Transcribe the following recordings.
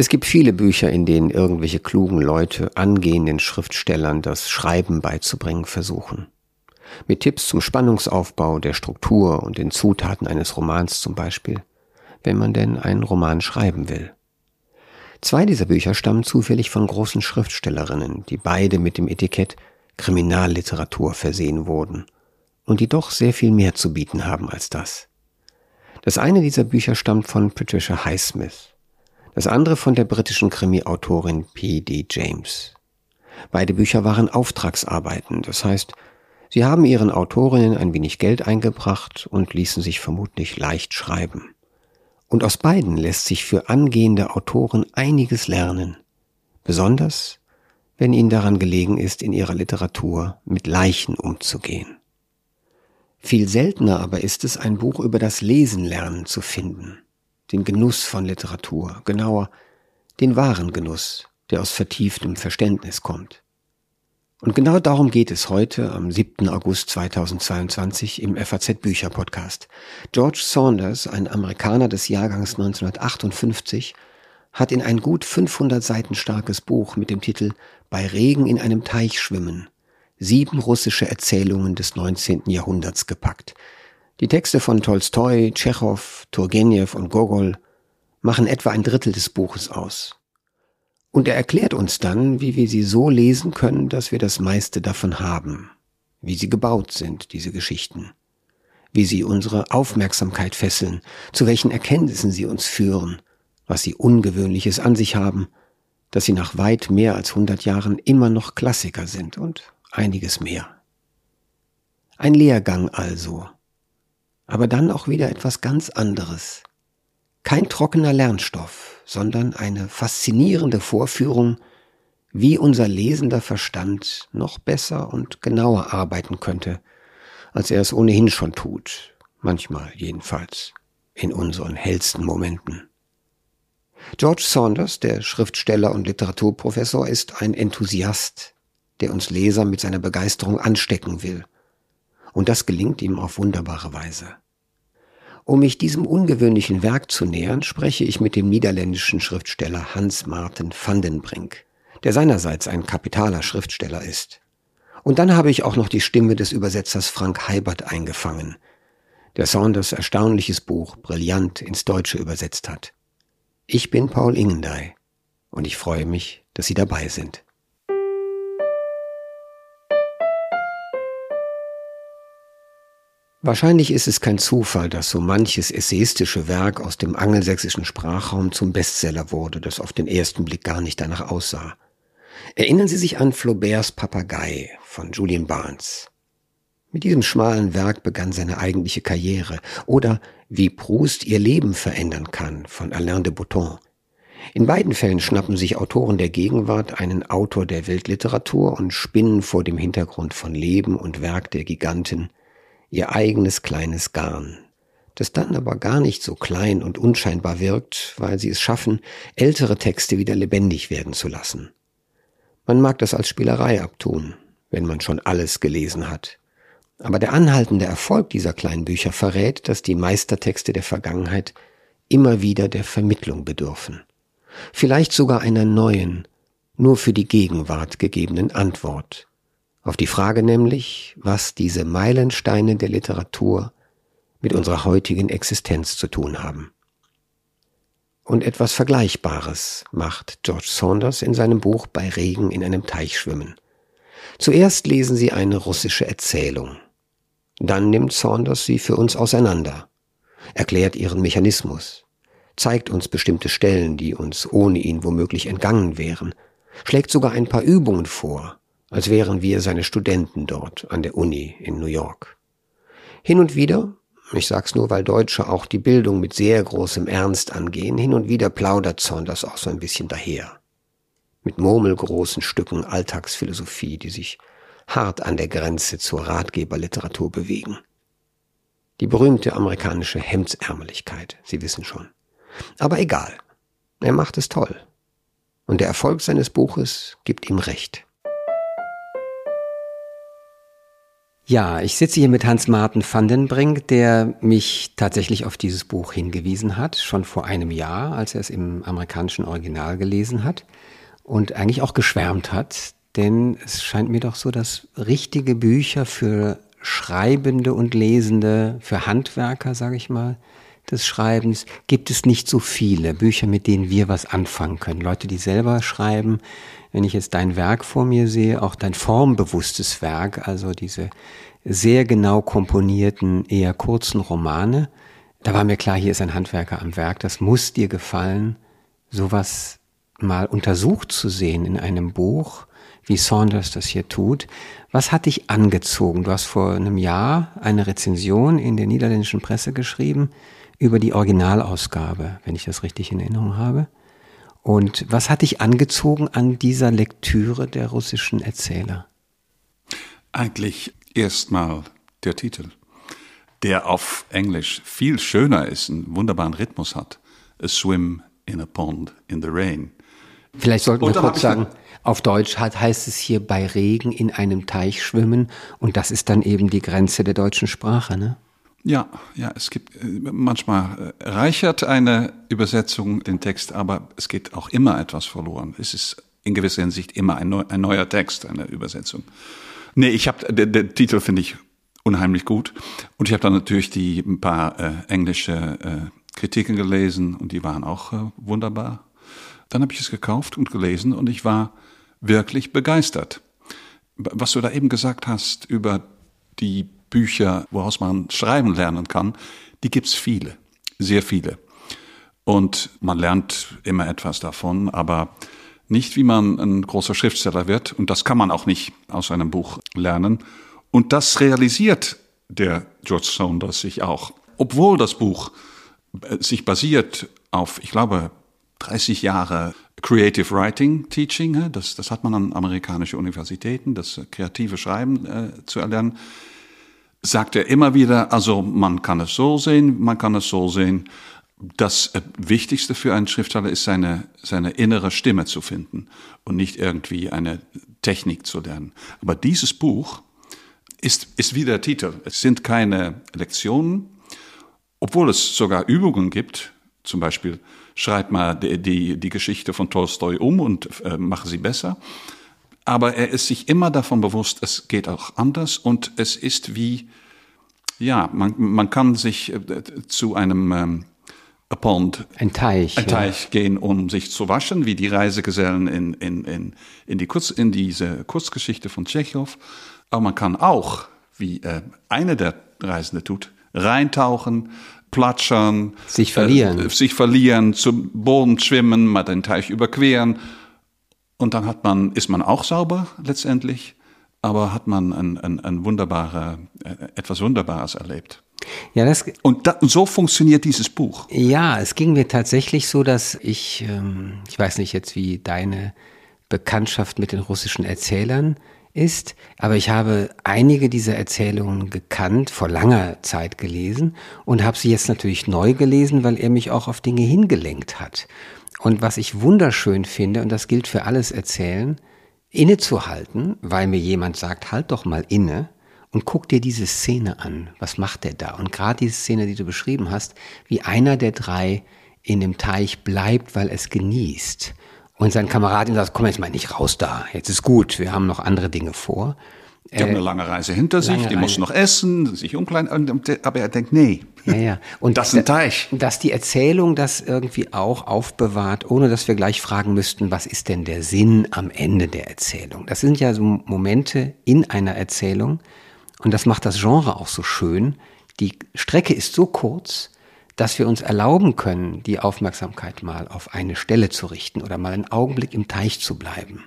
Es gibt viele Bücher, in denen irgendwelche klugen Leute angehenden Schriftstellern das Schreiben beizubringen versuchen. Mit Tipps zum Spannungsaufbau, der Struktur und den Zutaten eines Romans zum Beispiel, wenn man denn einen Roman schreiben will. Zwei dieser Bücher stammen zufällig von großen Schriftstellerinnen, die beide mit dem Etikett Kriminalliteratur versehen wurden und die doch sehr viel mehr zu bieten haben als das. Das eine dieser Bücher stammt von Patricia Highsmith, das andere von der britischen Krimi-Autorin P.D. James. Beide Bücher waren Auftragsarbeiten, das heißt, sie haben ihren Autorinnen ein wenig Geld eingebracht und ließen sich vermutlich leicht schreiben. Und aus beiden lässt sich für angehende Autoren einiges lernen, besonders wenn ihnen daran gelegen ist, in ihrer Literatur mit Leichen umzugehen. Viel seltener aber ist es, ein Buch über das Lesen lernen zu finden, den Genuss von Literatur, genauer den wahren Genuss, der aus vertieftem Verständnis kommt. Und genau darum geht es heute am 7. August 2022 im FAZ Bücher Podcast. George Saunders, ein Amerikaner des Jahrgangs 1958, hat in ein gut 500 Seiten starkes Buch mit dem Titel Bei Regen in einem Teich schwimmen sieben russische Erzählungen des 19. Jahrhunderts gepackt. Die Texte von Tolstoi, Tschechow, Turgenev und Gogol machen etwa ein Drittel des Buches aus. Und er erklärt uns dann, wie wir sie so lesen können, dass wir das meiste davon haben, wie sie gebaut sind, diese Geschichten, wie sie unsere Aufmerksamkeit fesseln, zu welchen Erkenntnissen sie uns führen, was sie Ungewöhnliches an sich haben, dass sie nach weit mehr als hundert Jahren immer noch Klassiker sind und einiges mehr. Ein Lehrgang also, aber dann auch wieder etwas ganz anderes. Kein trockener Lernstoff, sondern eine faszinierende Vorführung, wie unser lesender Verstand noch besser und genauer arbeiten könnte, als er es ohnehin schon tut, manchmal jedenfalls, in unseren hellsten Momenten. George Saunders, der Schriftsteller und Literaturprofessor, ist ein Enthusiast, der uns Leser mit seiner Begeisterung anstecken will. Und das gelingt ihm auf wunderbare Weise. Um mich diesem ungewöhnlichen Werk zu nähern, spreche ich mit dem niederländischen Schriftsteller Hans Marten van den Brink, der seinerseits ein kapitaler Schriftsteller ist. Und dann habe ich auch noch die Stimme des Übersetzers Frank Heibert eingefangen, der Saunders erstaunliches Buch brillant ins Deutsche übersetzt hat. Ich bin Paul Ingendey und ich freue mich, dass Sie dabei sind. Wahrscheinlich ist es kein Zufall, dass so manches essayistische Werk aus dem angelsächsischen Sprachraum zum Bestseller wurde, das auf den ersten Blick gar nicht danach aussah. Erinnern Sie sich an Flauberts Papagei von Julian Barnes. Mit diesem schmalen Werk begann seine eigentliche Karriere. Oder wie Proust ihr Leben verändern kann von Alain de Botton. In beiden Fällen schnappen sich Autoren der Gegenwart einen Autor der Weltliteratur und spinnen vor dem Hintergrund von Leben und Werk der Giganten ihr eigenes kleines Garn, das dann aber gar nicht so klein und unscheinbar wirkt, weil sie es schaffen, ältere Texte wieder lebendig werden zu lassen. Man mag das als Spielerei abtun, wenn man schon alles gelesen hat. Aber der anhaltende Erfolg dieser kleinen Bücher verrät, dass die Meistertexte der Vergangenheit immer wieder der Vermittlung bedürfen. Vielleicht sogar einer neuen, nur für die Gegenwart gegebenen Antwort, auf die Frage nämlich, was diese Meilensteine der Literatur mit unserer heutigen Existenz zu tun haben. Und etwas Vergleichbares macht George Saunders in seinem Buch Bei Regen in einem Teich schwimmen. Zuerst lesen Sie eine russische Erzählung. Dann nimmt Saunders sie für uns auseinander, erklärt ihren Mechanismus, zeigt uns bestimmte Stellen, die uns ohne ihn womöglich entgangen wären, schlägt sogar ein paar Übungen vor, als wären wir seine Studenten dort an der Uni in New York. Hin und wieder, ich sag's nur, weil Deutsche auch die Bildung mit sehr großem Ernst angehen, hin und wieder plaudert Saunders auch so ein bisschen daher. Mit murmelgroßen Stücken Alltagsphilosophie, die sich hart an der Grenze zur Ratgeberliteratur bewegen. Die berühmte amerikanische Hemdsärmeligkeit, Sie wissen schon. Aber egal, er macht es toll. Und der Erfolg seines Buches gibt ihm recht. Ja, ich sitze hier mit Hans-Martin van den Brink, der mich tatsächlich auf dieses Buch hingewiesen hat, schon vor einem Jahr, als er es im amerikanischen Original gelesen hat und eigentlich auch geschwärmt hat, denn es scheint mir doch so, dass richtige Bücher für Schreibende und Lesende, für Handwerker, sage ich mal, des Schreibens gibt es nicht so viele Bücher, mit denen wir was anfangen können. Leute, die selber schreiben. Wenn ich jetzt dein Werk vor mir sehe, auch dein formbewusstes Werk, also diese sehr genau komponierten, eher kurzen Romane, da war mir klar, hier ist ein Handwerker am Werk. Das muss dir gefallen, sowas mal untersucht zu sehen in einem Buch, wie Saunders das hier tut. Was hat dich angezogen? Du hast vor einem Jahr eine Rezension in der niederländischen Presse geschrieben über die Originalausgabe, wenn ich das richtig in Erinnerung habe. Und was hat dich angezogen an dieser Lektüre der russischen Erzähler? Eigentlich erstmal der Titel, der auf Englisch viel schöner ist, einen wunderbaren Rhythmus hat. A Swim in a Pond in the Rain. Vielleicht sollten wir kurz sagen, auf Deutsch hat, heißt es hier bei Regen in einem Teich schwimmen und das ist dann eben die Grenze der deutschen Sprache, ne? Ja, ja, es gibt äh, manchmal äh, reichert eine Übersetzung den Text, aber es geht auch immer etwas verloren. Es ist in gewisser Hinsicht immer ein, neu, ein neuer Text, eine Übersetzung. Nee, ich habe der Titel finde ich unheimlich gut und ich habe dann natürlich die ein paar äh, englische äh, Kritiken gelesen und die waren auch äh, wunderbar. Dann habe ich es gekauft und gelesen und ich war wirklich begeistert. Was du da eben gesagt hast über die Bücher, woraus man schreiben lernen kann, die gibt's viele, sehr viele. Und man lernt immer etwas davon, aber nicht wie man ein großer Schriftsteller wird. Und das kann man auch nicht aus einem Buch lernen. Und das realisiert der George Saunders sich auch. Obwohl das Buch äh, sich basiert auf, ich glaube, 30 Jahre Creative Writing Teaching, das, das hat man an amerikanischen Universitäten, das kreative Schreiben äh, zu erlernen sagt er immer wieder, also man kann es so sehen, man kann es so sehen. Das Wichtigste für einen Schriftsteller ist seine, seine innere Stimme zu finden und nicht irgendwie eine Technik zu lernen. Aber dieses Buch ist, ist wie der Titel. Es sind keine Lektionen, obwohl es sogar Übungen gibt. Zum Beispiel schreib mal die, die, die Geschichte von Tolstoi um und äh, mache sie besser aber er ist sich immer davon bewusst, es geht auch anders und es ist wie, ja, man, man kann sich äh, zu einem ähm, a Pond, ein Teich, ein Teich ja. gehen, um sich zu waschen, wie die Reisegesellen in, in, in, in, die Kurz, in diese Kurzgeschichte von Tschechow. Aber man kann auch, wie äh, eine der Reisende tut, reintauchen, platschern, sich verlieren, äh, sich verlieren, zum Boden schwimmen, mal den Teich überqueren und dann hat man, ist man auch sauber letztendlich, aber hat man ein, ein, ein wunderbare, äh, etwas Wunderbares erlebt. Ja, das, und, da, und so funktioniert dieses Buch. Ja, es ging mir tatsächlich so, dass ich, ähm, ich weiß nicht jetzt, wie deine Bekanntschaft mit den russischen Erzählern ist, aber ich habe einige dieser Erzählungen gekannt, vor langer Zeit gelesen und habe sie jetzt natürlich neu gelesen, weil er mich auch auf Dinge hingelenkt hat. Und was ich wunderschön finde, und das gilt für alles Erzählen, innezuhalten, weil mir jemand sagt, halt doch mal inne und guck dir diese Szene an. Was macht der da? Und gerade diese Szene, die du beschrieben hast, wie einer der drei in dem Teich bleibt, weil es genießt. Und sein Kamerad ihm sagt, komm jetzt mal nicht raus da, jetzt ist gut, wir haben noch andere Dinge vor. Die äh, haben eine lange Reise hinter sich, die muss noch essen, sich umkleiden, aber er denkt, nee, ja, ja. Und das ist ein Teich. Dass die Erzählung das irgendwie auch aufbewahrt, ohne dass wir gleich fragen müssten, was ist denn der Sinn am Ende der Erzählung? Das sind ja so Momente in einer Erzählung und das macht das Genre auch so schön. Die Strecke ist so kurz, dass wir uns erlauben können, die Aufmerksamkeit mal auf eine Stelle zu richten oder mal einen Augenblick im Teich zu bleiben.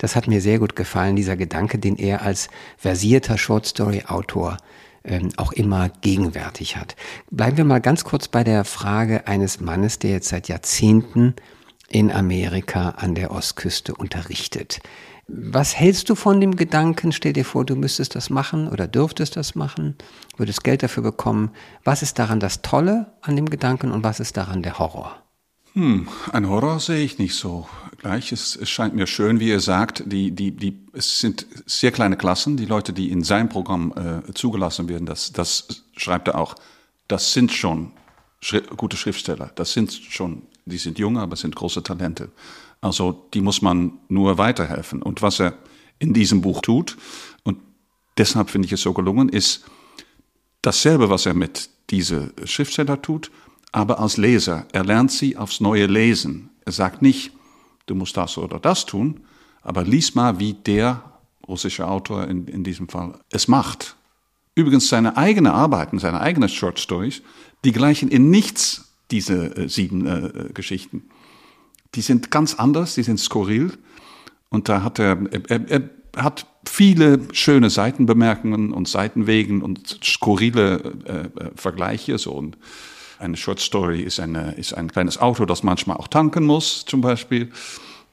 Das hat mir sehr gut gefallen, dieser Gedanke, den er als versierter Shortstory-Autor ähm, auch immer gegenwärtig hat. Bleiben wir mal ganz kurz bei der Frage eines Mannes, der jetzt seit Jahrzehnten in Amerika an der Ostküste unterrichtet. Was hältst du von dem Gedanken? Stell dir vor, du müsstest das machen oder dürftest das machen, würdest Geld dafür bekommen. Was ist daran das Tolle an dem Gedanken und was ist daran der Horror? Hm, ein Horror sehe ich nicht so gleich. Es, es scheint mir schön, wie ihr sagt, die, die, die, es sind sehr kleine Klassen. Die Leute, die in sein Programm äh, zugelassen werden, das, das schreibt er auch, das sind schon Schri gute Schriftsteller. Das sind schon, die sind jung, aber sind große Talente. Also die muss man nur weiterhelfen. Und was er in diesem Buch tut, und deshalb finde ich es so gelungen, ist dasselbe, was er mit diese Schriftsteller tut, aber als Leser. Er lernt sie aufs neue lesen. Er sagt nicht, du musst das oder das tun, aber lies mal, wie der russische Autor in, in diesem Fall es macht. Übrigens seine eigenen Arbeiten, seine eigenen Short Stories, die gleichen in nichts diese äh, sieben äh, Geschichten. Die sind ganz anders, die sind skurril. Und da hat er, er, er hat viele schöne Seitenbemerkungen und Seitenwegen und skurrile äh, äh Vergleiche. So und eine Short Story ist, eine, ist ein kleines Auto, das manchmal auch tanken muss, zum Beispiel.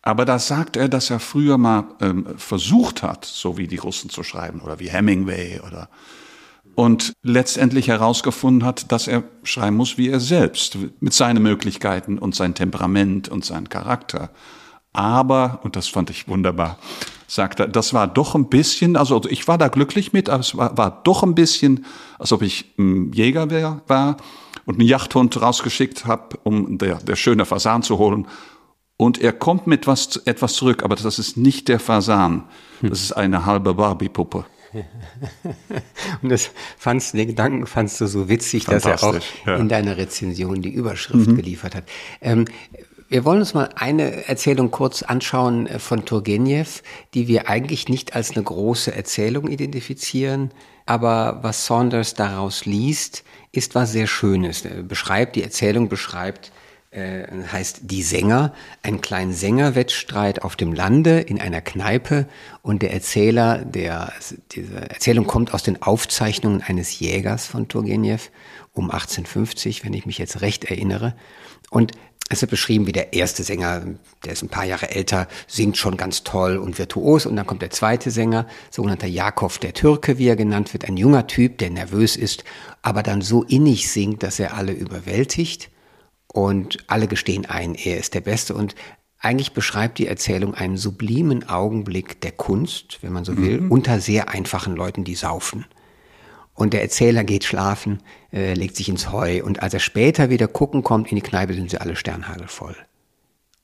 Aber da sagt er, dass er früher mal ähm, versucht hat, so wie die Russen zu schreiben oder wie Hemingway oder und letztendlich herausgefunden hat, dass er schreiben muss wie er selbst, mit seinen Möglichkeiten und sein Temperament und sein Charakter. Aber, und das fand ich wunderbar, sagt er, das war doch ein bisschen, also ich war da glücklich mit, aber es war, war doch ein bisschen, als ob ich ein Jäger war und einen Jachthund rausgeschickt habe, um der, der schöne Fasan zu holen. Und er kommt mit was, etwas zurück, aber das ist nicht der Fasan. Das ist eine halbe Barbie-Puppe. Und das fandst, den Gedanken fandst du so witzig, dass er auch ja. in deiner Rezension die Überschrift mhm. geliefert hat. Ähm, wir wollen uns mal eine Erzählung kurz anschauen äh, von Turgenev, die wir eigentlich nicht als eine große Erzählung identifizieren, aber was Saunders daraus liest, ist was sehr Schönes. Er beschreibt, die Erzählung beschreibt, äh, heißt Die Sänger, ein kleinen Sängerwettstreit auf dem Lande in einer Kneipe und der Erzähler, der, diese Erzählung kommt aus den Aufzeichnungen eines Jägers von Turgenev um 1850, wenn ich mich jetzt recht erinnere. Und es wird beschrieben, wie der erste Sänger, der ist ein paar Jahre älter, singt schon ganz toll und virtuos. Und dann kommt der zweite Sänger, sogenannter Jakob der Türke, wie er genannt wird, ein junger Typ, der nervös ist, aber dann so innig singt, dass er alle überwältigt. Und alle gestehen ein, er ist der Beste. Und eigentlich beschreibt die Erzählung einen sublimen Augenblick der Kunst, wenn man so will, mhm. unter sehr einfachen Leuten, die saufen. Und der Erzähler geht schlafen, äh, legt sich ins Heu und als er später wieder gucken kommt in die Kneipe, sind sie alle sternhagelvoll.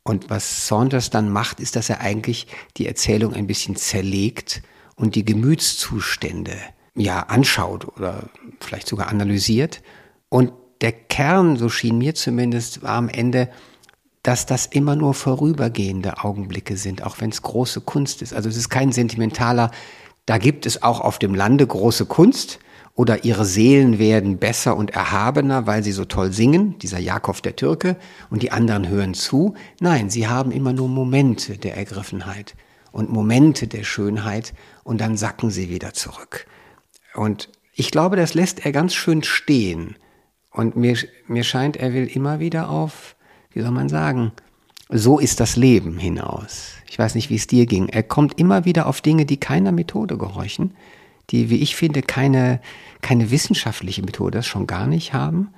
Und was Saunders dann macht, ist, dass er eigentlich die Erzählung ein bisschen zerlegt und die Gemütszustände ja anschaut oder vielleicht sogar analysiert. Und der Kern, so schien mir zumindest, war am Ende, dass das immer nur vorübergehende Augenblicke sind, auch wenn es große Kunst ist. Also es ist kein sentimentaler, da gibt es auch auf dem Lande große Kunst, oder ihre Seelen werden besser und erhabener, weil sie so toll singen, dieser Jakob der Türke, und die anderen hören zu. Nein, sie haben immer nur Momente der Ergriffenheit und Momente der Schönheit und dann sacken sie wieder zurück. Und ich glaube, das lässt er ganz schön stehen. Und mir, mir scheint, er will immer wieder auf, wie soll man sagen, so ist das Leben hinaus. Ich weiß nicht, wie es dir ging. Er kommt immer wieder auf Dinge, die keiner Methode gehorchen, die, wie ich finde, keine, keine wissenschaftliche Methode, das schon gar nicht haben.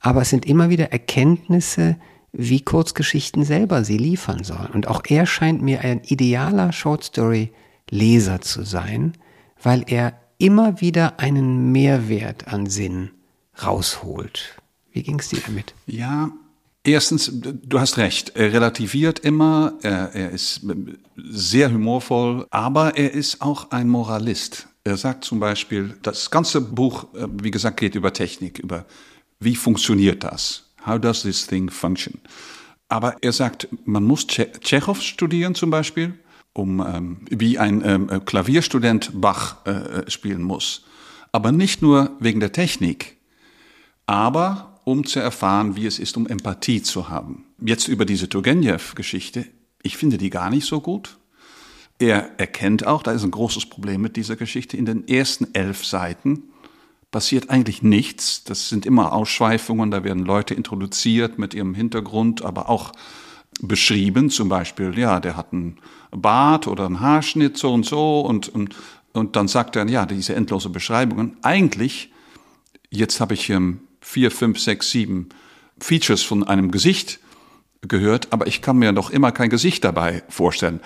Aber es sind immer wieder Erkenntnisse, wie Kurzgeschichten selber sie liefern sollen. Und auch er scheint mir ein idealer Shortstory-Leser zu sein, weil er immer wieder einen Mehrwert an Sinn rausholt. Wie ging es dir damit? Ja, Erstens, du hast recht, er relativiert immer, er, er, ist sehr humorvoll, aber er ist auch ein Moralist. Er sagt zum Beispiel, das ganze Buch, äh, wie gesagt, geht über Technik, über wie funktioniert das? How does this thing function? Aber er sagt, man muss Tschechow studieren zum Beispiel, um ähm, wie ein ähm, äh, Klavierstudent Bach äh, äh, spielen muss. Aber nicht nur wegen der Technik, aber um zu erfahren, wie es ist, um Empathie zu haben. Jetzt über diese Turgenev-Geschichte. Ich finde die gar nicht so gut. Er erkennt auch, da ist ein großes Problem mit dieser Geschichte. In den ersten elf Seiten passiert eigentlich nichts. Das sind immer Ausschweifungen, da werden Leute introduziert mit ihrem Hintergrund, aber auch beschrieben. Zum Beispiel, ja, der hat einen Bart oder einen Haarschnitt so und so und, und, und dann sagt er, ja, diese endlose Beschreibungen. Eigentlich, jetzt habe ich ähm, vier, fünf, sechs, sieben Features von einem Gesicht gehört, aber ich kann mir doch immer kein Gesicht dabei vorstellen.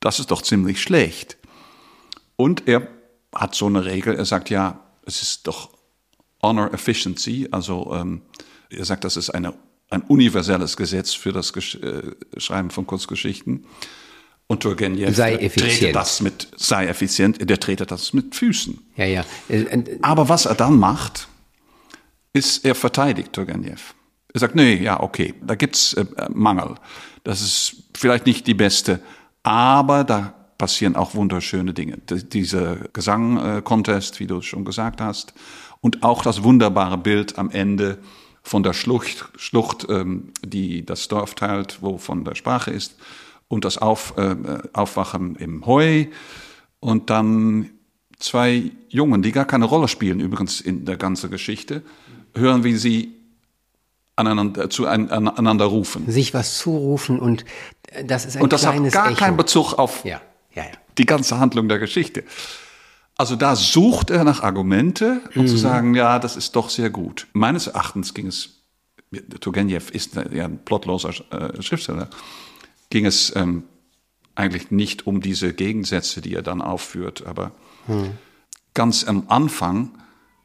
Das ist doch ziemlich schlecht. Und er hat so eine Regel, er sagt ja, es ist doch Honor Efficiency, also ähm, er sagt, das ist eine, ein universelles Gesetz für das Gesch äh, Schreiben von Kurzgeschichten. Und Turgenev sei effizient. das mit, sei effizient, der tretet das mit Füßen. Ja, ja. Äh, Aber was er dann macht, ist, er verteidigt Turgenev. Er sagt, nee, ja, okay, da gibt's äh, Mangel. Das ist vielleicht nicht die beste, aber da passieren auch wunderschöne Dinge. Dieser Gesang-Contest, wie du schon gesagt hast, und auch das wunderbare Bild am Ende von der Schlucht, Schlucht, ähm, die das Dorf teilt, wo von der Sprache ist, und das Auf, äh, Aufwachen im Heu und dann zwei Jungen, die gar keine Rolle spielen übrigens in der ganzen Geschichte, hören, wie sie aneinander, zu aneinander rufen. Sich was zurufen und das ist ein Und das kleines hat gar Echo. keinen Bezug auf Ja, ja, ja. die ganze Handlung der Geschichte. Also da sucht er nach Argumente, um zu sagen, ja, das ist doch sehr gut. Meines Erachtens ging es, Turgenev ist ja ein plotloser äh, Schriftsteller, ging es ähm, eigentlich nicht um diese Gegensätze, die er dann aufführt, aber ganz am Anfang,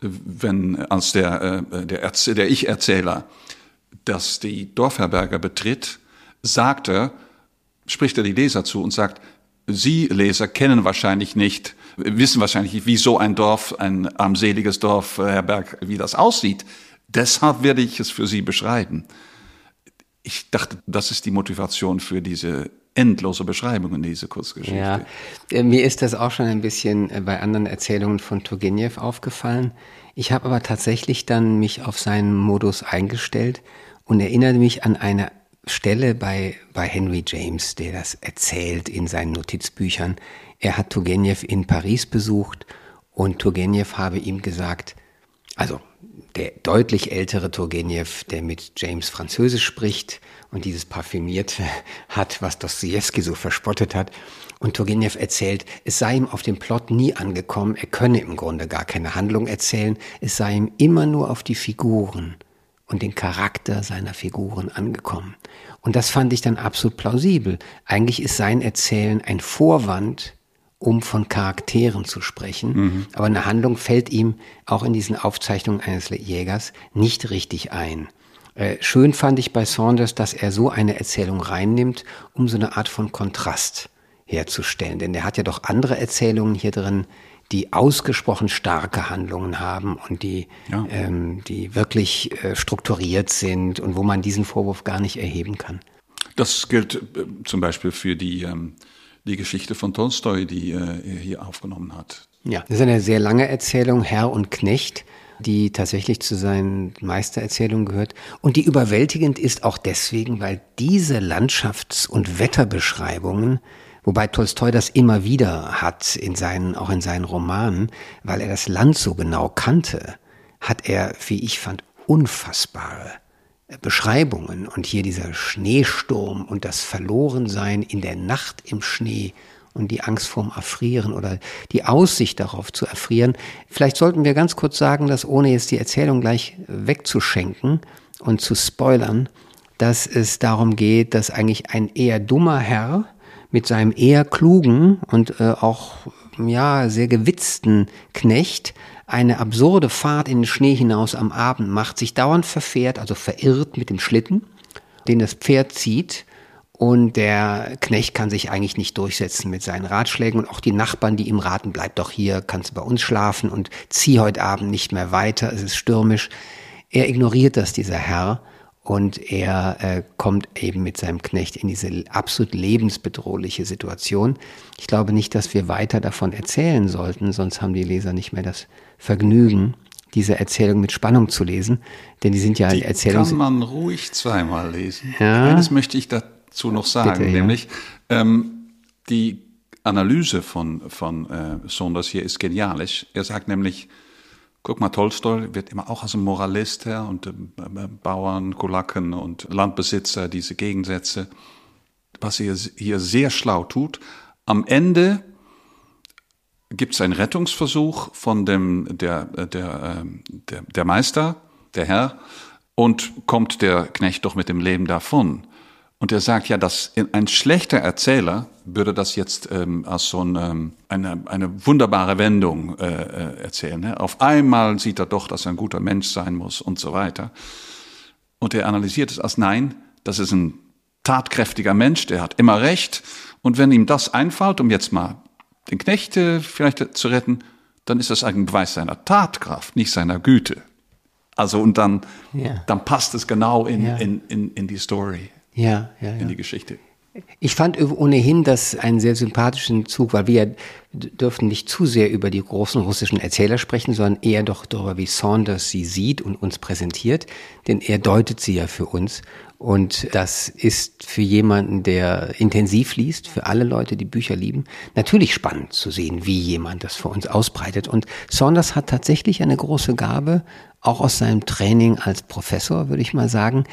wenn als der, äh, der, der Ich-Erzähler das die Dorfherberge betritt, sagt er, spricht er die Leser zu und sagt, Sie Leser kennen wahrscheinlich nicht, wissen wahrscheinlich nicht, wie so ein Dorf, ein armseliges Dorf, äh, Herberg, wie das aussieht. Deshalb werde ich es für Sie beschreiben. Ich dachte, das ist die Motivation für diese endlose Beschreibung in diese Kurzgeschichte. Ja, äh, mir ist das auch schon ein bisschen äh, bei anderen Erzählungen von Turgenev aufgefallen. Ich habe aber tatsächlich dann mich auf seinen Modus eingestellt und erinnere mich an eine Stelle bei, bei Henry James, der das erzählt in seinen Notizbüchern. Er hat Turgenev in Paris besucht und Turgenev habe ihm gesagt, also der deutlich ältere Turgenev, der mit James Französisch spricht und dieses parfümierte hat, was Dostoevsky so verspottet hat. Und Turgenev erzählt, es sei ihm auf dem Plot nie angekommen, er könne im Grunde gar keine Handlung erzählen, es sei ihm immer nur auf die Figuren und den Charakter seiner Figuren angekommen. Und das fand ich dann absolut plausibel. Eigentlich ist sein Erzählen ein Vorwand, um von Charakteren zu sprechen. Aber eine Handlung fällt ihm auch in diesen Aufzeichnungen eines Jägers nicht richtig ein. Äh, schön fand ich bei Saunders, dass er so eine Erzählung reinnimmt, um so eine Art von Kontrast herzustellen. Denn er hat ja doch andere Erzählungen hier drin, die ausgesprochen starke Handlungen haben und die, Ja. ähm, die wirklich äh, strukturiert sind und wo man diesen Vorwurf gar nicht erheben kann. Das gilt äh, zum Beispiel für die, ähm, die Geschichte von Tolstoi, die äh, er hier aufgenommen hat. Ja, das ist eine sehr lange Erzählung, Herr und Knecht, die tatsächlich zu seinen Meistererzählungen gehört. Und die überwältigend ist auch deswegen, weil diese Landschafts- und Wetterbeschreibungen, wobei Tolstoi das immer wieder hat, in seinen, auch in seinen Romanen, weil er das Land so genau kannte, hat er, wie ich fand, unfassbare Beschreibungen. Und hier dieser Schneesturm und das Verlorensein in der Nacht im Schnee und die Angst vorm Erfrieren oder die Aussicht darauf zu erfrieren. Vielleicht sollten wir ganz kurz sagen, dass ohne jetzt die Erzählung gleich wegzuschenken und zu spoilern, dass es darum geht, dass eigentlich ein eher dummer Herr mit seinem eher klugen und äh, auch ja sehr gewitzten Knecht eine absurde Fahrt in den Schnee hinaus am Abend macht, sich dauernd verfährt, also verirrt mit dem Schlitten, den das Pferd zieht. Und der Knecht kann sich eigentlich nicht durchsetzen mit seinen Ratschlägen. Und auch die Nachbarn, die ihm raten, bleib doch hier, kannst bei uns schlafen und zieh heute Abend nicht mehr weiter, es ist stürmisch. Er ignoriert das, dieser Herr, und er äh, kommt eben mit seinem Knecht in diese absolut lebensbedrohliche Situation. Ich glaube nicht, dass wir weiter davon erzählen sollten, sonst haben die Leser nicht mehr das Vergnügen, diese Erzählung mit Spannung zu lesen, denn die sind ja Die Erzählungen. kann man ruhig zweimal lesen. Ja. Eines möchte ich dazu noch sagen, Bitte, ja. nämlich ähm, die Analyse von, von äh, Saunders hier ist genialisch. Er sagt nämlich, guck mal, Tolstoi wird immer auch als ein Moralist her und ähm, äh, Bauern, Kulaken und Landbesitzer, diese Gegensätze. Was er hier sehr schlau tut, am Ende gibt es einen Rettungsversuch von dem, der, der, ähm, der, der Meister, der Herr, und kommt der Knecht doch mit dem Leben davon. Und er sagt ja, dass ein schlechter Erzähler würde das jetzt ähm, als so eine, ähm, eine, eine wunderbare Wendung äh, äh, erzählen. Ne? Auf einmal sieht er doch, dass er ein guter Mensch sein muss und so weiter. Und er analysiert es als nein, das ist ein tatkräftiger Mensch, der hat immer recht. Und wenn ihm das einfällt, um jetzt mal den Knecht äh, vielleicht zu retten, dann ist das ein Beweis seiner Tatkraft, nicht seiner Güte. Also und dann, ja. dann passt es genau in, ja. in, in, in die Story ja, ja, in die Geschichte. Ich fand ohnehin das einen sehr sympathischen Zug, weil wir dürfen nicht zu sehr über die großen russischen Erzähler sprechen, sondern eher doch darüber, wie Saunders sie sieht und uns präsentiert, denn er deutet sie ja für uns. Und das ist für jemanden, der intensiv liest, für alle Leute, die Bücher lieben, natürlich spannend zu sehen, wie jemand das für uns ausbreitet. Und Saunders hat tatsächlich eine große Gabe, auch aus seinem Training als Professor, würde ich mal sagen,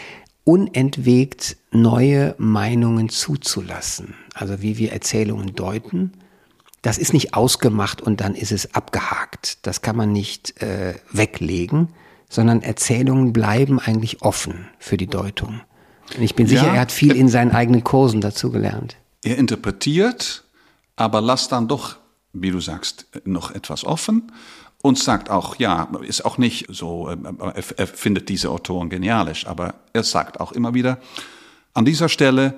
unentwegt neue Meinungen zuzulassen. Also wie wir Erzählungen deuten. Das ist nicht ausgemacht und dann ist es abgehakt. Das kann man nicht äh, weglegen, sondern Erzählungen bleiben eigentlich offen für die Deutung. Und ich bin sicher, ja, er hat viel in seinen eigenen Kursen dazu gelernt. Er interpretiert, aber lasst dann doch, wie du sagst, noch etwas offen und sagt auch, ja, ist auch nicht so, äh, er findet diese Autoren genialisch, aber er sagt auch immer wieder, an dieser Stelle,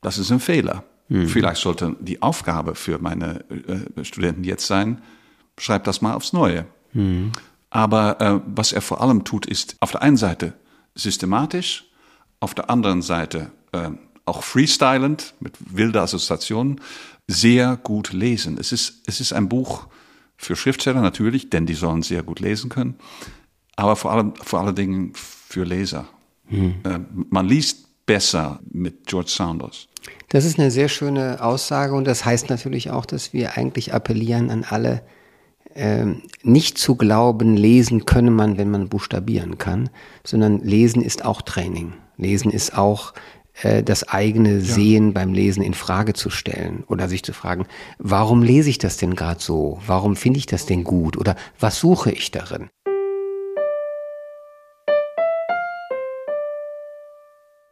das ist ein Fehler. Mhm. Vielleicht sollte die Aufgabe für meine äh, Studenten jetzt sein, schreibt das mal aufs Neue. Mhm. Aber äh, was er vor allem tut, ist auf der einen Seite systematisch, auf der anderen Seite äh, auch freestylend, mit wilder Assoziationen, sehr gut lesen. Es ist, es ist ein Buch, für Schriftsteller natürlich, denn die sollen sehr gut lesen können, aber vor allem, vor allen Dingen für Leser. Hm. Äh, man liest besser mit George Saunders. Das ist eine sehr schöne Aussage und das heißt natürlich auch, dass wir eigentlich appellieren an alle, ähm, nicht zu glauben, lesen könne man, wenn man buchstabieren kann, sondern lesen ist auch Training. Lesen ist auch äh, das eigene ja. Sehen beim Lesen in Frage zu stellen oder sich zu fragen, warum lese ich das denn gerade so? Warum finde ich das denn gut? Oder was suche ich darin?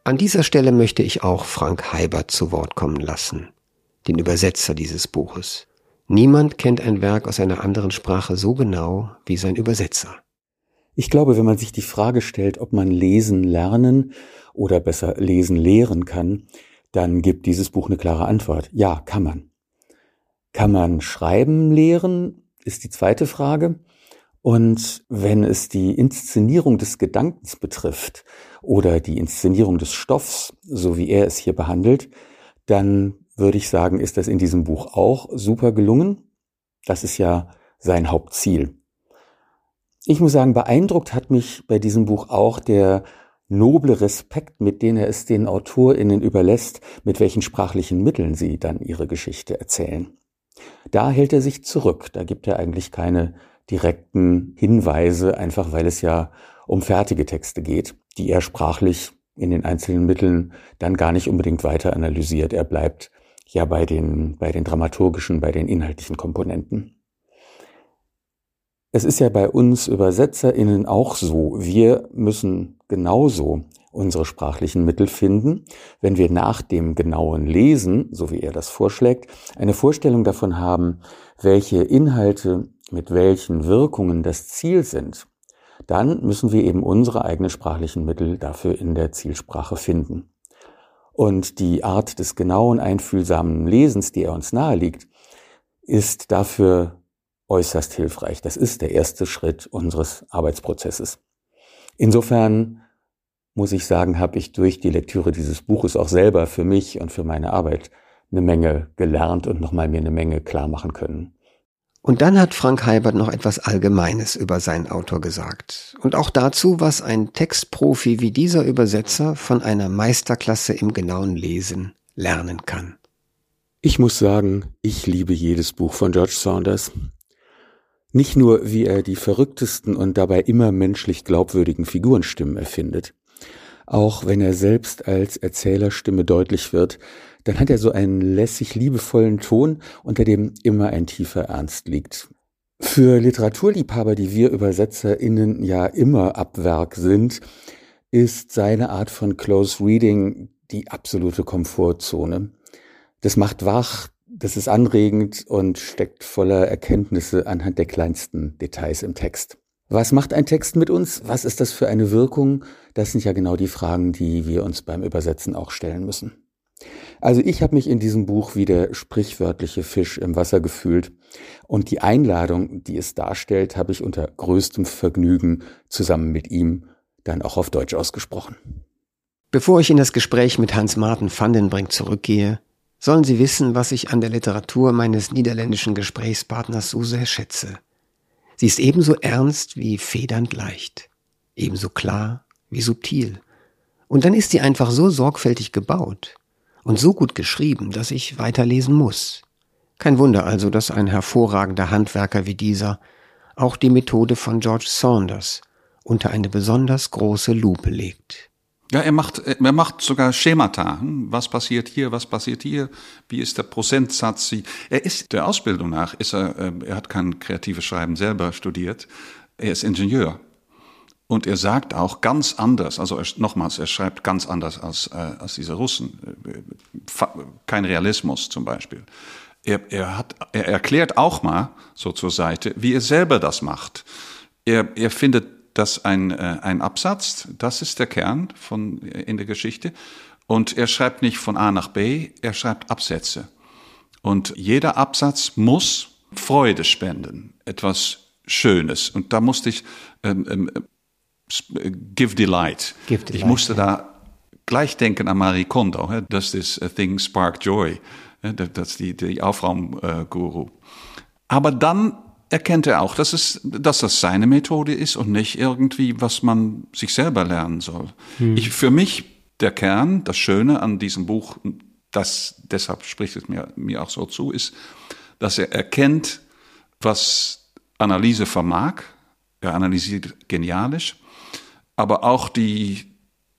An dieser Stelle möchte ich auch Frank Heibert zu Wort kommen lassen, den Übersetzer dieses Buches. Niemand kennt ein Werk aus einer anderen Sprache so genau wie sein Übersetzer. Ich glaube, wenn man sich die Frage stellt, ob man lesen lernen oder besser lesen lehren kann, dann gibt dieses Buch eine klare Antwort. Ja, kann man. Kann man schreiben lehren, ist die zweite Frage. Und wenn es die Inszenierung des Gedankens betrifft oder die Inszenierung des Stoffs, so wie er es hier behandelt, dann würde ich sagen, ist das in diesem Buch auch super gelungen. Das ist ja sein Hauptziel. Ich muss sagen, beeindruckt hat mich bei diesem Buch auch der noble Respekt, mit dem er es den AutorInnen überlässt, mit welchen sprachlichen Mitteln sie dann ihre Geschichte erzählen. Da hält er sich zurück, da gibt er eigentlich keine direkten Hinweise, einfach weil es ja um fertige Texte geht, die er sprachlich in den einzelnen Mitteln dann gar nicht unbedingt weiter analysiert. Er bleibt ja bei den, bei den dramaturgischen, bei den inhaltlichen Komponenten. Es ist ja bei uns ÜbersetzerInnen auch so. Wir müssen genauso unsere sprachlichen Mittel finden, wenn wir nach dem genauen Lesen, so wie er das vorschlägt, eine Vorstellung davon haben, welche Inhalte mit welchen Wirkungen das Ziel sind, dann müssen wir eben unsere eigenen sprachlichen Mittel dafür in der Zielsprache finden. Und die Art des genauen, einfühlsamen Lesens, die er uns naheliegt, ist dafür äußerst hilfreich. Das ist der erste Schritt unseres Arbeitsprozesses. Insofern muss ich sagen, habe ich durch die Lektüre dieses Buches auch selber für mich und für meine Arbeit eine Menge gelernt und nochmal mir eine Menge klar machen können. Und dann hat Frank Heibert noch etwas Allgemeines über seinen Autor gesagt. Und auch dazu, was ein Textprofi wie dieser Übersetzer von einer Meisterklasse im genauen Lesen lernen kann. Ich muss sagen, ich liebe jedes Buch von George Saunders. Nicht nur, wie er die verrücktesten und dabei immer menschlich glaubwürdigen Figurenstimmen erfindet. Auch wenn er selbst als Erzählerstimme deutlich wird, dann hat er so einen lässig liebevollen Ton, unter dem immer ein tiefer Ernst liegt. Für Literaturliebhaber, die wir ÜbersetzerInnen ja immer ab Werk sind, ist seine Art von Close Reading die absolute Komfortzone. Das macht wach, das ist anregend und steckt voller Erkenntnisse anhand der kleinsten Details im Text. Was macht ein Text mit uns? Was ist das für eine Wirkung? Das sind ja genau die Fragen, die wir uns beim Übersetzen auch stellen müssen. Also ich habe mich in diesem Buch wie der sprichwörtliche Fisch im Wasser gefühlt und die Einladung, die es darstellt, habe ich unter größtem Vergnügen zusammen mit ihm dann auch auf Deutsch ausgesprochen. Bevor ich in das Gespräch mit Hans-Martin Vandenbrink zurückgehe, sollen Sie wissen, was ich an der Literatur meines niederländischen Gesprächspartners so sehr schätze. Sie ist ebenso ernst wie federnd leicht, ebenso klar wie subtil. Und dann ist sie einfach so sorgfältig gebaut und so gut geschrieben, dass ich weiterlesen muss. Kein Wunder also, dass ein hervorragender Handwerker wie dieser auch die Methode von George Saunders unter eine besonders große Lupe legt. Ja, er macht, er macht sogar Schemata. Hm, was passiert hier, was passiert hier, wie ist der Prozentsatz? Er ist der Ausbildung nach, ist er, äh, er hat kein kreatives Schreiben selber studiert. Er ist Ingenieur. Und er sagt auch ganz anders, also er, nochmals, er schreibt ganz anders als, äh, als diese Russen. Äh, kein Realismus zum Beispiel. Er, er, hat, er erklärt auch mal so zur Seite, wie er selber das macht. Er, er findet das ein, äh, ein Absatz, das ist der Kern von, in der Geschichte. Und er schreibt nicht von A nach B, er schreibt Absätze. Und jeder Absatz muss Freude spenden, etwas Schönes. Und da musste ich ähm, ähm, Give Delight. Give Delight ich musste ja. da gleich denken an Marie Kondo. Does this thing spark joy? Das ist die, die Aufraumguru. Aber dann erkennt er auch, dass, es, dass das seine Methode ist und nicht irgendwie, was man sich selber lernen soll. Hm. Ich, für mich der Kern, das Schöne an diesem Buch, das, deshalb spricht es mir, mir auch so zu, ist, dass er erkennt, was Analyse vermag. Er analysiert genialisch, aber auch die,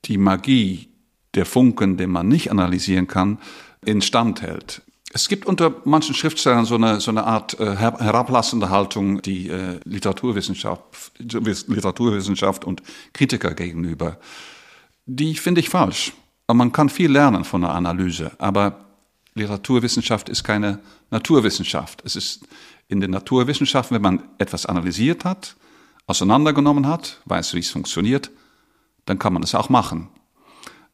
die Magie der Funken, den man nicht analysieren kann, instand hält. Es gibt unter manchen Schriftstellern so eine, so eine Art äh, herablassende Haltung, die äh, Literaturwissenschaft, Literaturwissenschaft und Kritiker gegenüber. Die finde ich falsch. Man kann viel lernen von der Analyse, aber Literaturwissenschaft ist keine Naturwissenschaft. Es ist in den Naturwissenschaften, wenn man etwas analysiert hat, auseinandergenommen hat, weiß, wie es funktioniert, dann kann man es auch machen.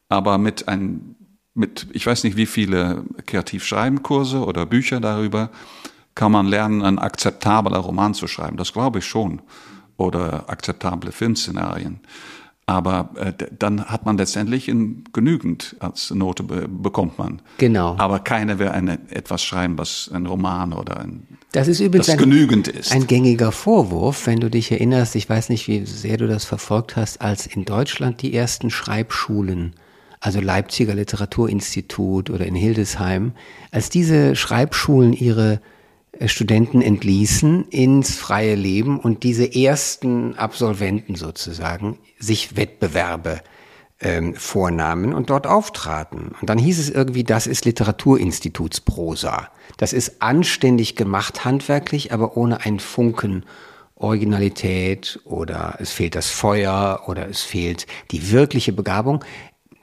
Aber mit einem mit, ich weiß nicht wie viele Kreativschreibenkurse oder Bücher darüber, kann man lernen, einen akzeptabler Roman zu schreiben. Das glaube ich schon. Oder akzeptable Filmszenarien. Aber äh, dann hat man letztendlich in, genügend als Note be bekommt man. Genau. Aber keiner will eine, etwas schreiben, was ein Roman oder ein das ist übrigens ein, genügend ist. ein gängiger Vorwurf, wenn du dich erinnerst. Ich weiß nicht, wie sehr du das verfolgt hast, als in Deutschland die ersten Schreibschulen also Leipziger Literaturinstitut oder in Hildesheim, als diese Schreibschulen ihre äh, Studenten entließen ins freie Leben und diese ersten Absolventen sozusagen sich Wettbewerbe ähm, vornahmen und dort auftraten. Und dann hieß es irgendwie, das ist Literaturinstitutsprosa. Das ist anständig gemacht, handwerklich, aber ohne einen Funken Originalität oder es fehlt das Feuer oder es fehlt die wirkliche Begabung.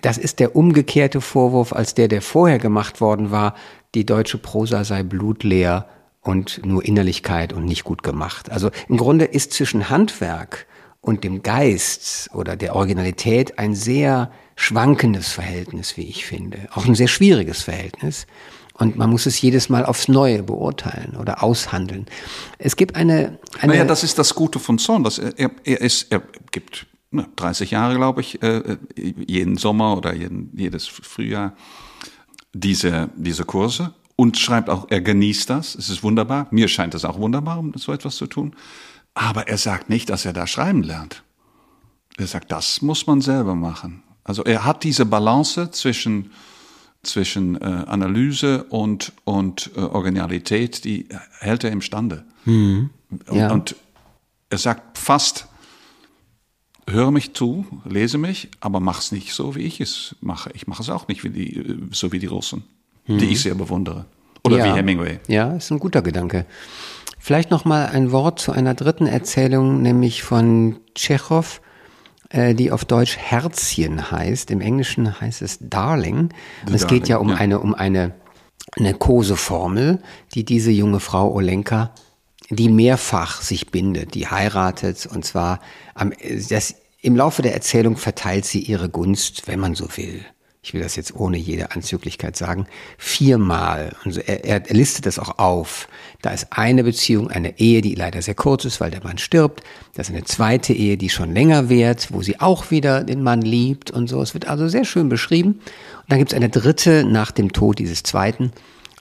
Das ist der umgekehrte Vorwurf als der, der vorher gemacht worden war, die deutsche Prosa sei blutleer und nur Innerlichkeit und nicht gut gemacht. Also im Grunde ist zwischen Handwerk und dem Geist oder der Originalität ein sehr schwankendes Verhältnis, wie ich finde. Auch ein sehr schwieriges Verhältnis. Und man muss es jedes Mal aufs Neue beurteilen oder aushandeln. Es gibt eine, eine Naja, das ist das Gute von Zorn. Dass er, er, ist, er gibt 30 Jahre, glaube ich, äh, äh, jeden Sommer oder jeden, jedes Frühjahr diese, diese Kurse und schreibt auch, er genießt das. Es ist wunderbar. Mir scheint es auch wunderbar, um so etwas zu tun. Aber er sagt nicht, dass er da schreiben lernt. Er sagt, das muss man selber machen. Also er hat diese Balance zwischen, zwischen äh, Analyse und, und äh, Originalität, die hält er imstande. Mhm. Ja. Und, und er sagt fast, höre mich zu, lese mich, aber mach's nicht so, wie ich es mache. Ich mache es auch nicht wie die, so wie die Russen, mhm. die ich sehr bewundere. Oder ja. wie Hemingway. Ja, ist ein guter Gedanke. Vielleicht noch mal ein Wort zu einer dritten Erzählung, nämlich von Tschechow, äh, die auf Deutsch Herzchen heißt. Im Englischen heißt es Darling. Und es geht ja um ja. eine, um eine, eine Koseformel, die diese junge Frau Olenka, die mehrfach sich bindet, die heiratet und zwar am, das, im Laufe der Erzählung verteilt sie ihre Gunst, wenn man so will ich will das jetzt ohne jede Anzüglichkeit sagen, viermal, und er, er listet das auch auf. Da ist eine Beziehung, eine Ehe, die leider sehr kurz ist, weil der Mann stirbt. Das ist eine zweite Ehe, die schon länger währt, wo sie auch wieder den Mann liebt und so. Es wird also sehr schön beschrieben. Und dann gibt es eine dritte nach dem Tod dieses zweiten.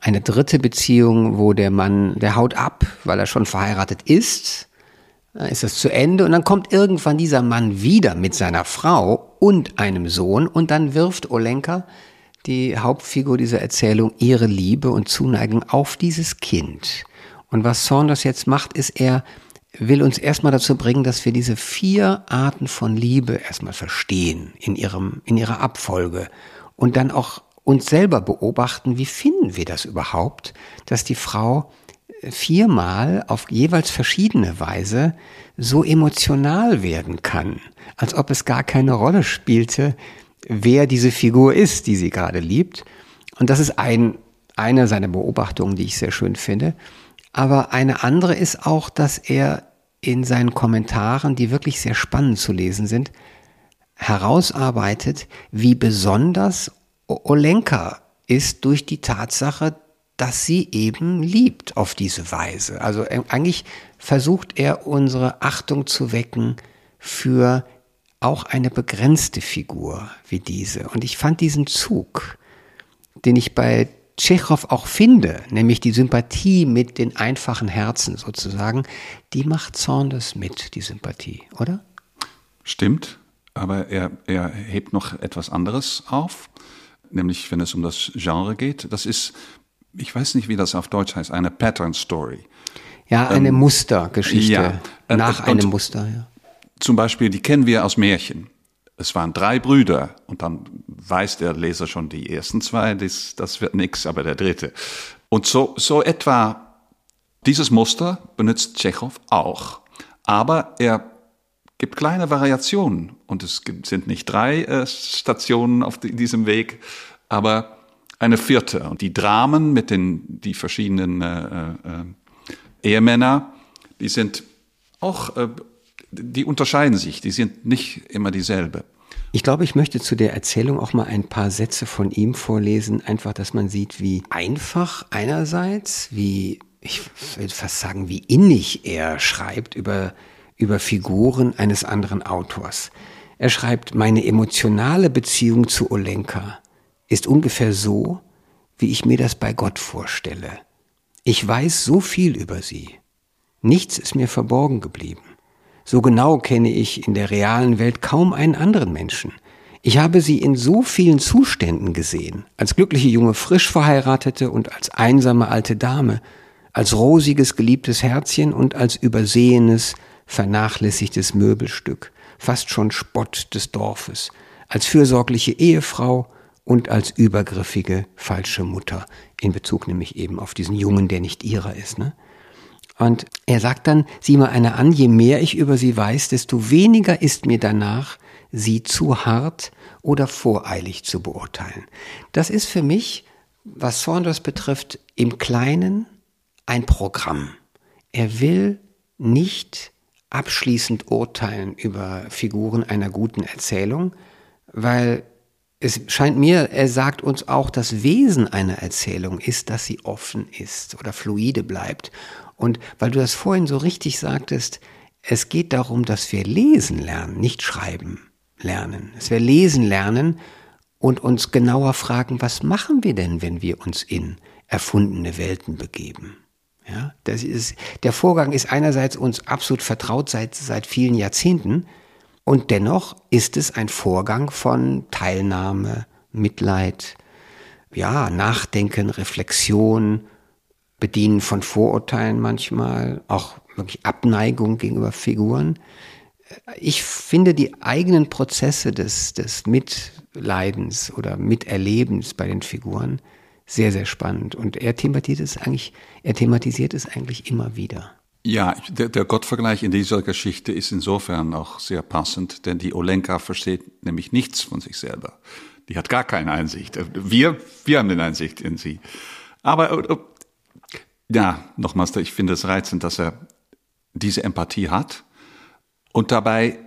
Eine dritte Beziehung, wo der Mann, der haut ab, weil er schon verheiratet ist dann ist das zu Ende und dann kommt irgendwann dieser Mann wieder mit seiner Frau und einem Sohn und dann wirft Olenka, die Hauptfigur dieser Erzählung, ihre Liebe und Zuneigung auf dieses Kind. Und was Saunders jetzt macht, ist, er will uns erstmal dazu bringen, dass wir diese vier Arten von Liebe erstmal verstehen in ihrem, in ihrer Abfolge und dann auch uns selber beobachten, wie finden wir das überhaupt, dass die Frau viermal auf jeweils verschiedene Weise so emotional werden kann, als ob es gar keine Rolle spielte, wer diese Figur ist, die sie gerade liebt. Und das ist ein, eine seiner Beobachtungen, die ich sehr schön finde. Aber eine andere ist auch, dass er in seinen Kommentaren, die wirklich sehr spannend zu lesen sind, herausarbeitet, wie besonders Olenka ist durch die Tatsache, dass sie eben liebt auf diese Weise. Also äh, eigentlich versucht er unsere Achtung zu wecken für auch eine begrenzte Figur wie diese. Und ich fand diesen Zug, den ich bei Tschechow auch finde, nämlich die Sympathie mit den einfachen Herzen sozusagen, die macht Saunders mit, die Sympathie, oder? Stimmt, aber er, er hebt noch etwas anderes auf, nämlich wenn es um das Genre geht. Das ist ich weiß nicht, wie das auf Deutsch heißt, eine Pattern Story. Ja, eine ähm, Mustergeschichte. Ja, äh, nach einem Muster, ja. Zum Beispiel, die kennen wir aus Märchen. Es waren drei Brüder und dann weiß der Leser schon die ersten zwei, das, das wird nix, aber der dritte. Und so, so etwa dieses Muster benutzt Tschechow auch. Aber er gibt kleine Variationen und es sind nicht drei äh, Stationen auf diesem Weg, aber eine vierte. Und die Dramen mit den die verschiedenen äh, äh, Ehemänner, die sind auch, äh, die unterscheiden sich, die sind nicht immer dieselbe. Ich glaube, ich möchte zu der Erzählung auch mal ein paar Sätze von ihm vorlesen, einfach, dass man sieht, wie einfach einerseits, wie, ich würde fast sagen, wie innig er schreibt über, über Figuren eines anderen Autors. Er schreibt, meine emotionale Beziehung zu Olenka ist ungefähr so, wie ich mir das bei Gott vorstelle. Ich weiß so viel über sie. Nichts ist mir verborgen geblieben. So genau kenne ich in der realen Welt kaum einen anderen Menschen. Ich habe sie in so vielen Zuständen gesehen, als glückliche junge frisch verheiratete und als einsame alte Dame, als rosiges geliebtes Herzchen und als übersehenes, vernachlässigtes Möbelstück, fast schon Spott des Dorfes, als fürsorgliche Ehefrau und als übergriffige falsche Mutter in Bezug nämlich eben auf diesen Jungen, der nicht ihrer ist. Ne? Und er sagt dann, sieh mal eine an, je mehr ich über sie weiß, desto weniger ist mir danach, sie zu hart oder voreilig zu beurteilen. Das ist für mich, was Saunders betrifft, im Kleinen ein Programm. Er will nicht abschließend urteilen über Figuren einer guten Erzählung, weil es scheint mir, er sagt uns auch, das Wesen einer Erzählung ist, dass sie offen ist oder fluide bleibt. Und weil du das vorhin so richtig sagtest, es geht darum, dass wir lesen lernen, nicht schreiben lernen. Dass wir lesen lernen und uns genauer fragen, was machen wir denn, wenn wir uns in erfundene Welten begeben? Ja, das ist, der Vorgang ist einerseits uns absolut vertraut seit, seit vielen Jahrzehnten, und dennoch ist es ein Vorgang von Teilnahme, Mitleid, ja, Nachdenken, Reflexion, Bedienen von Vorurteilen manchmal, auch wirklich Abneigung gegenüber Figuren. Ich finde die eigenen Prozesse des, des Mitleidens oder Miterlebens bei den Figuren sehr, sehr spannend. Und er thematisiert es eigentlich, er thematisiert es eigentlich immer wieder. Ja, der, der Gottvergleich in dieser Geschichte ist insofern auch sehr passend, denn die Olenka versteht nämlich nichts von sich selber. Die hat gar keine Einsicht. Wir, wir haben eine Einsicht in sie. Aber äh, ja, nochmals, ich finde es reizend, dass er diese Empathie hat und dabei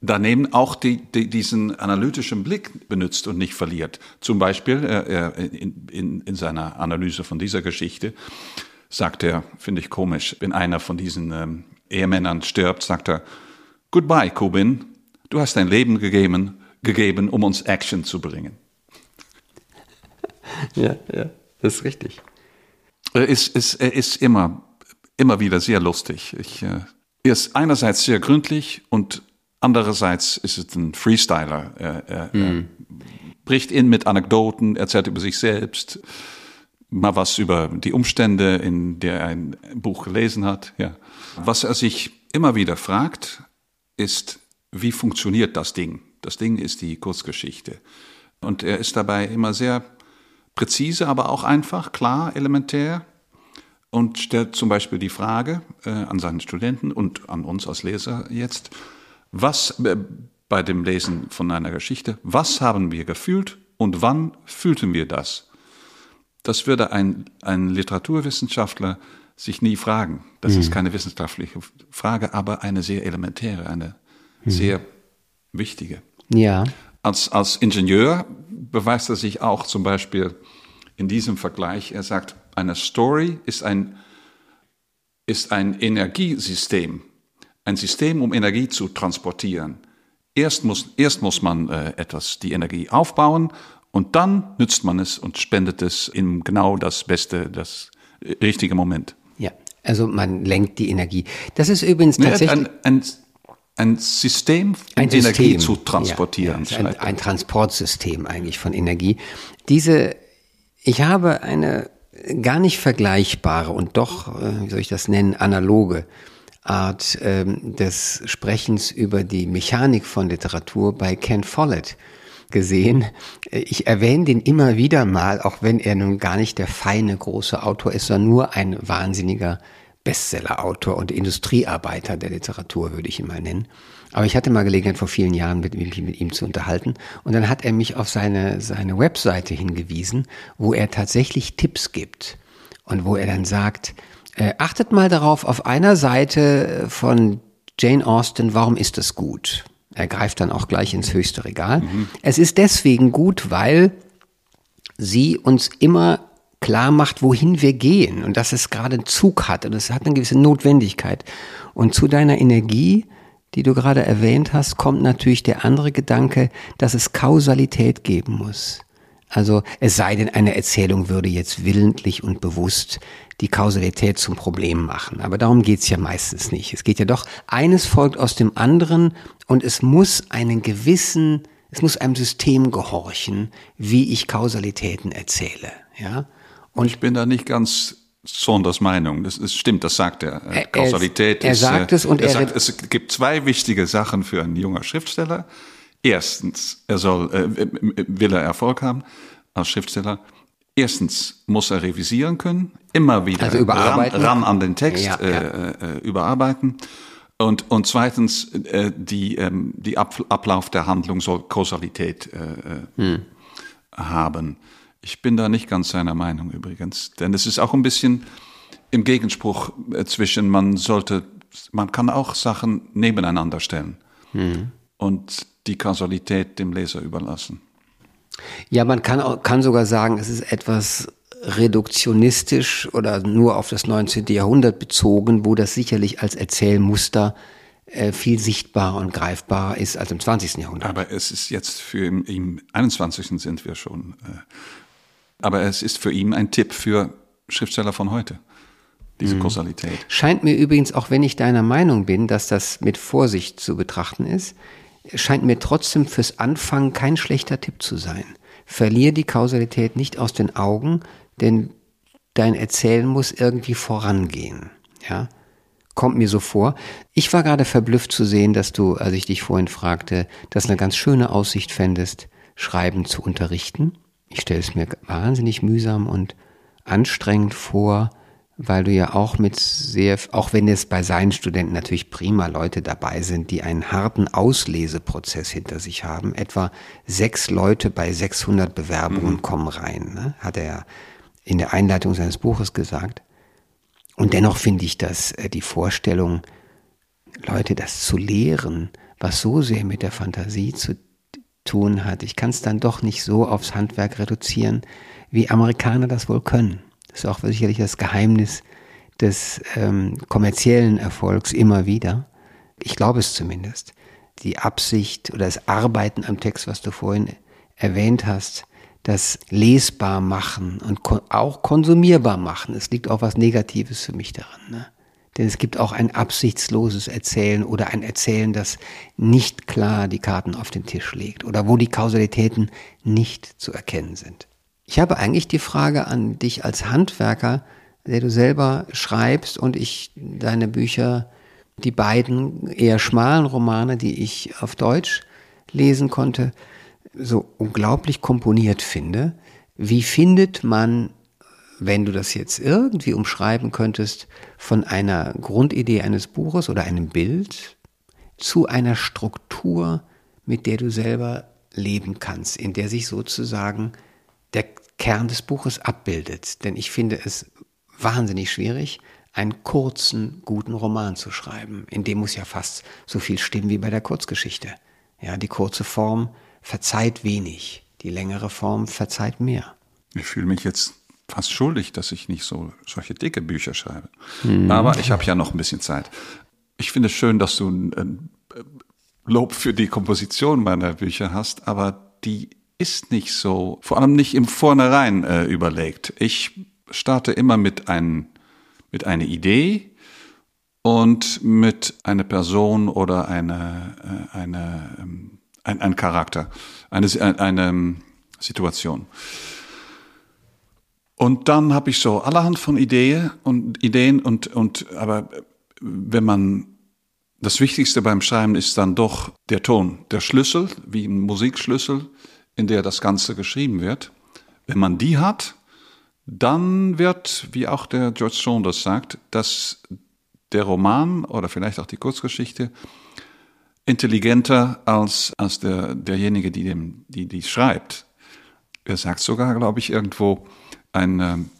daneben auch die, die, diesen analytischen Blick benutzt und nicht verliert. Zum Beispiel äh, in, in, in seiner Analyse von dieser Geschichte sagt er, finde ich komisch, wenn einer von diesen ähm, Ehemännern stirbt, sagt er, Goodbye, Kubin, du hast dein Leben gegeben, gegeben, um uns Action zu bringen. Ja, ja, das ist richtig. Er ist, ist, er ist immer, immer wieder sehr lustig. Ich, äh, er ist einerseits sehr gründlich und andererseits ist es ein Freestyler. Er, er, mm. er mhm. bricht in mit Anekdoten, erzählt über sich selbst, mal was über die Umstände, in der er ein Buch gelesen hat. Ja. Was er sich immer wieder fragt, ist, wie funktioniert das Ding? Das Ding ist die Kurzgeschichte. Und er ist dabei immer sehr präzise, aber auch einfach, klar, elementär und stellt zum Beispiel die Frage äh, an seinen Studenten und an uns als Leser jetzt, was äh, bei dem Lesen von einer Geschichte, was haben wir gefühlt und wann fühlten wir das? Das würde ein, ein Literaturwissenschaftler sich nie fragen. Das mhm. ist keine wissenschaftliche Frage, aber eine sehr elementäre, eine mhm. sehr wichtige. Ja. Als, als Ingenieur beweist er sich auch zum Beispiel in diesem Vergleich. Er sagt, eine Story ist ein, ist ein Energiesystem, ein System, um Energie zu transportieren. Erst muss, erst muss man äh, etwas, die Energie aufbauen und dann nützt man es und spendet es in genau das beste, das richtige Moment. Ja, also man lenkt die Energie. Das ist übrigens tatsächlich... Ein, ein, ein System, um ein Energie System. zu transportieren. Ja, ja, ein, ein Transportsystem eigentlich von Energie. Diese, ich habe eine gar nicht vergleichbare und doch, äh, wie soll ich das nennen, analoge Art ähm, des Sprechens über die Mechanik von Literatur bei Ken Follett gesehen. Ich erwähne den immer wieder mal, auch wenn er nun gar nicht der feine große Autor ist, sondern nur ein wahnsinniger Bestseller-Autor und Industriearbeiter der Literatur, würde ich ihn mal nennen. Aber ich hatte mal Gelegenheit, vor vielen Jahren mit, mit, mit ihm zu unterhalten. Und dann hat er mich auf seine, seine Webseite hingewiesen, wo er tatsächlich Tipps gibt. Und wo er dann sagt, äh, achtet mal darauf, auf einer Seite von Jane Austen, warum ist das gut? Er greift dann auch gleich ins höchste Regal. Mhm. Es ist deswegen gut, weil sie uns immer klar macht, wohin wir gehen und dass es gerade einen Zug hat und es hat eine gewisse Notwendigkeit. Und zu deiner Energie, die du gerade erwähnt hast, kommt natürlich der andere Gedanke, dass es Kausalität geben muss. Also es sei denn, eine Erzählung würde jetzt willentlich und bewusst die Kausalität zum Problem machen. Aber darum geht's ja meistens nicht. Es geht ja doch, eines folgt aus dem anderen und es muss einen gewissen, es muss einem System gehorchen, wie ich Kausalitäten erzähle. Ja? Und ich bin da nicht ganz Saunders Meinung. Das, das stimmt, das sagt er. er Kausalität er, ist. Er sagt es und er, er sagt, es gibt zwei wichtige Sachen für einen junger Schriftsteller. Erstens, er soll, äh, will er Erfolg haben als Schriftsteller. Erstens muss er revisieren können, immer wieder also ran, ran, an den Text ja, äh, ja. Äh, überarbeiten. Und, und zweitens, äh, die, ähm, die Ab Ablauf der Handlung soll Kausalität äh, äh, hm. haben. Ich bin da nicht ganz seiner Meinung übrigens, denn es ist auch ein bisschen im Gegenspruch äh, zwischen, man sollte, man kann auch Sachen nebeneinander stellen hm. und die Kausalität dem Leser überlassen. Ja, man kann, auch, kann sogar sagen, es ist etwas reduktionistisch oder nur auf das 19. Jahrhundert bezogen, wo das sicherlich als Erzählmuster äh, viel sichtbarer und greifbarer ist als im 20. Jahrhundert. Aber es ist jetzt für im, im 21. sind wir schon. Äh, aber es ist für ihn ein Tipp für Schriftsteller von heute. Diese mhm. Kausalität. Scheint mir übrigens, auch wenn ich deiner Meinung bin, dass das mit Vorsicht zu betrachten ist, scheint mir trotzdem fürs Anfangen kein schlechter Tipp zu sein. Verlier die Kausalität nicht aus den Augen, denn dein Erzählen muss irgendwie vorangehen. Ja? Kommt mir so vor. Ich war gerade verblüfft zu sehen, dass du, als ich dich vorhin fragte, das eine ganz schöne Aussicht fändest, Schreiben zu unterrichten. Ich stelle es mir wahnsinnig mühsam und anstrengend vor, weil du ja auch mit sehr, auch wenn es bei seinen Studenten natürlich prima Leute dabei sind, die einen harten Ausleseprozess hinter sich haben. Etwa sechs Leute bei 600 Bewerbungen mhm. kommen rein, ne? hat er ja in der Einleitung seines Buches gesagt. Und dennoch finde ich, dass äh, die Vorstellung, Leute das zu lehren, was so sehr mit der Fantasie zu tun hat, ich kann es dann doch nicht so aufs Handwerk reduzieren, wie Amerikaner das wohl können. Ist auch sicherlich das Geheimnis des ähm, kommerziellen Erfolgs immer wieder. Ich glaube es zumindest. Die Absicht oder das Arbeiten am Text, was du vorhin erwähnt hast, das lesbar machen und auch konsumierbar machen. Es liegt auch was Negatives für mich daran. Ne? Denn es gibt auch ein absichtsloses Erzählen oder ein Erzählen, das nicht klar die Karten auf den Tisch legt oder wo die Kausalitäten nicht zu erkennen sind. Ich habe eigentlich die Frage an dich als Handwerker, der du selber schreibst und ich deine Bücher, die beiden eher schmalen Romane, die ich auf Deutsch lesen konnte, so unglaublich komponiert finde. Wie findet man, wenn du das jetzt irgendwie umschreiben könntest, von einer Grundidee eines Buches oder einem Bild zu einer Struktur, mit der du selber leben kannst, in der sich sozusagen der Kern des Buches abbildet. Denn ich finde es wahnsinnig schwierig, einen kurzen, guten Roman zu schreiben. In dem muss ja fast so viel stimmen wie bei der Kurzgeschichte. Ja, die kurze Form verzeiht wenig, die längere Form verzeiht mehr. Ich fühle mich jetzt fast schuldig, dass ich nicht so solche dicke Bücher schreibe. Mhm. Aber ich habe ja noch ein bisschen Zeit. Ich finde es schön, dass du ein Lob für die Komposition meiner Bücher hast, aber die ist nicht so, vor allem nicht im Vornherein äh, überlegt. Ich starte immer mit, ein, mit einer Idee und mit einer Person oder eine, äh, eine ähm, ein, ein Charakter, eine, eine, eine Situation. Und dann habe ich so allerhand von Ideen und Ideen und, und aber wenn man das Wichtigste beim Schreiben ist dann doch der Ton, der Schlüssel, wie ein Musikschlüssel, in der das Ganze geschrieben wird. Wenn man die hat, dann wird, wie auch der George Saunders sagt, dass der Roman oder vielleicht auch die Kurzgeschichte intelligenter als, als der, derjenige, die, dem, die, die schreibt. Er sagt sogar, glaube ich, irgendwo, ein ähm,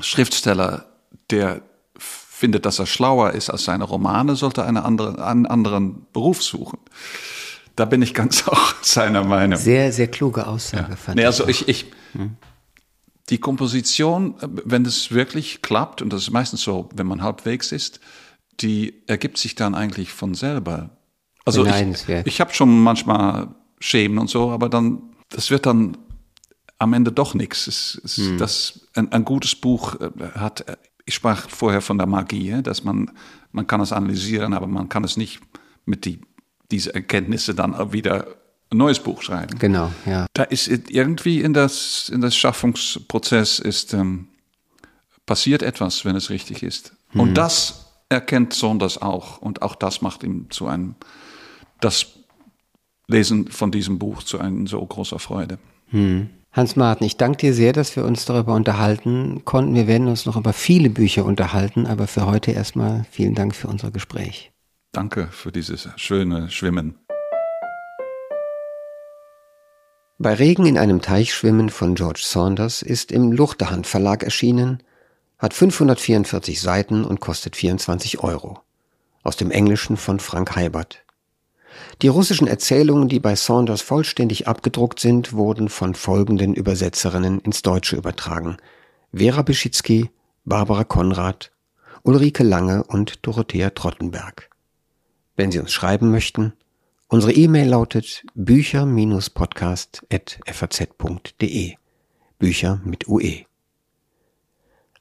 Schriftsteller, der findet, dass er schlauer ist als seine Romane, sollte eine andere, einen anderen Beruf suchen. Da bin ich ganz auch seiner Meinung. Sehr, sehr kluge Aussage, ja. fand nee, also ich. ich hm. Die Komposition, wenn es wirklich klappt, und das ist meistens so, wenn man halbwegs ist, die ergibt sich dann eigentlich von selber. Also ich, ich habe schon manchmal Schämen und so, aber dann, das wird dann am Ende doch nichts. Es, es, hm. das, ein, ein, gutes Buch äh, hat, äh, ich sprach vorher von der Magie, dass man, man kann es analysieren, aber man kann es nicht mit die, diese Erkenntnisse dann wieder ein neues Buch schreiben. Genau, ja. Da ist irgendwie in das, in das Schaffungsprozess ist, ähm, passiert etwas, wenn es richtig ist. Hm. Und das erkennt Saunders auch. Und auch das macht ihm zu einem das Lesen von diesem Buch zu einer so großer Freude. Hm. Hans-Martin, ich danke dir sehr, dass wir uns darüber unterhalten konnten. Wir werden uns noch über viele Bücher unterhalten, aber für heute erstmal vielen Dank für unser Gespräch. Danke für dieses schöne Schwimmen. Bei Regen in einem Teich schwimmen von George Saunders ist im Luchterhand Verlag erschienen, hat 544 Seiten und kostet 24 Euro. Aus dem Englischen von Frank Heibert. Die russischen Erzählungen, die bei Saunders vollständig abgedruckt sind, wurden von folgenden Übersetzerinnen ins Deutsche übertragen. Vera Beschitzky, Barbara Konrad, Ulrike Lange und Dorothea Trottenberg. Wenn Sie uns schreiben möchten, unsere E-Mail lautet bücher-podcast.faz.de. Bücher mit UE.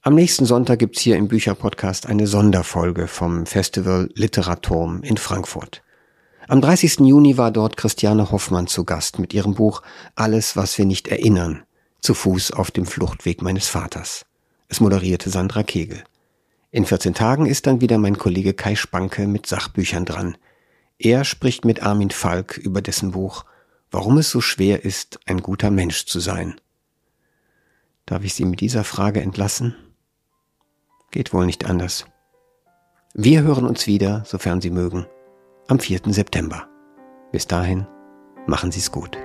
Am nächsten Sonntag gibt's hier im Bücherpodcast eine Sonderfolge vom Festival Literaturm in Frankfurt. Am 30. Juni war dort Christiane Hoffmann zu Gast mit ihrem Buch Alles, was wir nicht erinnern, zu Fuß auf dem Fluchtweg meines Vaters. Es moderierte Sandra Kegel. In 14 Tagen ist dann wieder mein Kollege Kai Spanke mit Sachbüchern dran. Er spricht mit Armin Falk über dessen Buch Warum es so schwer ist, ein guter Mensch zu sein. Darf ich Sie mit dieser Frage entlassen? Geht wohl nicht anders. Wir hören uns wieder, sofern Sie mögen, am 4. September. Bis dahin, machen Sie es gut.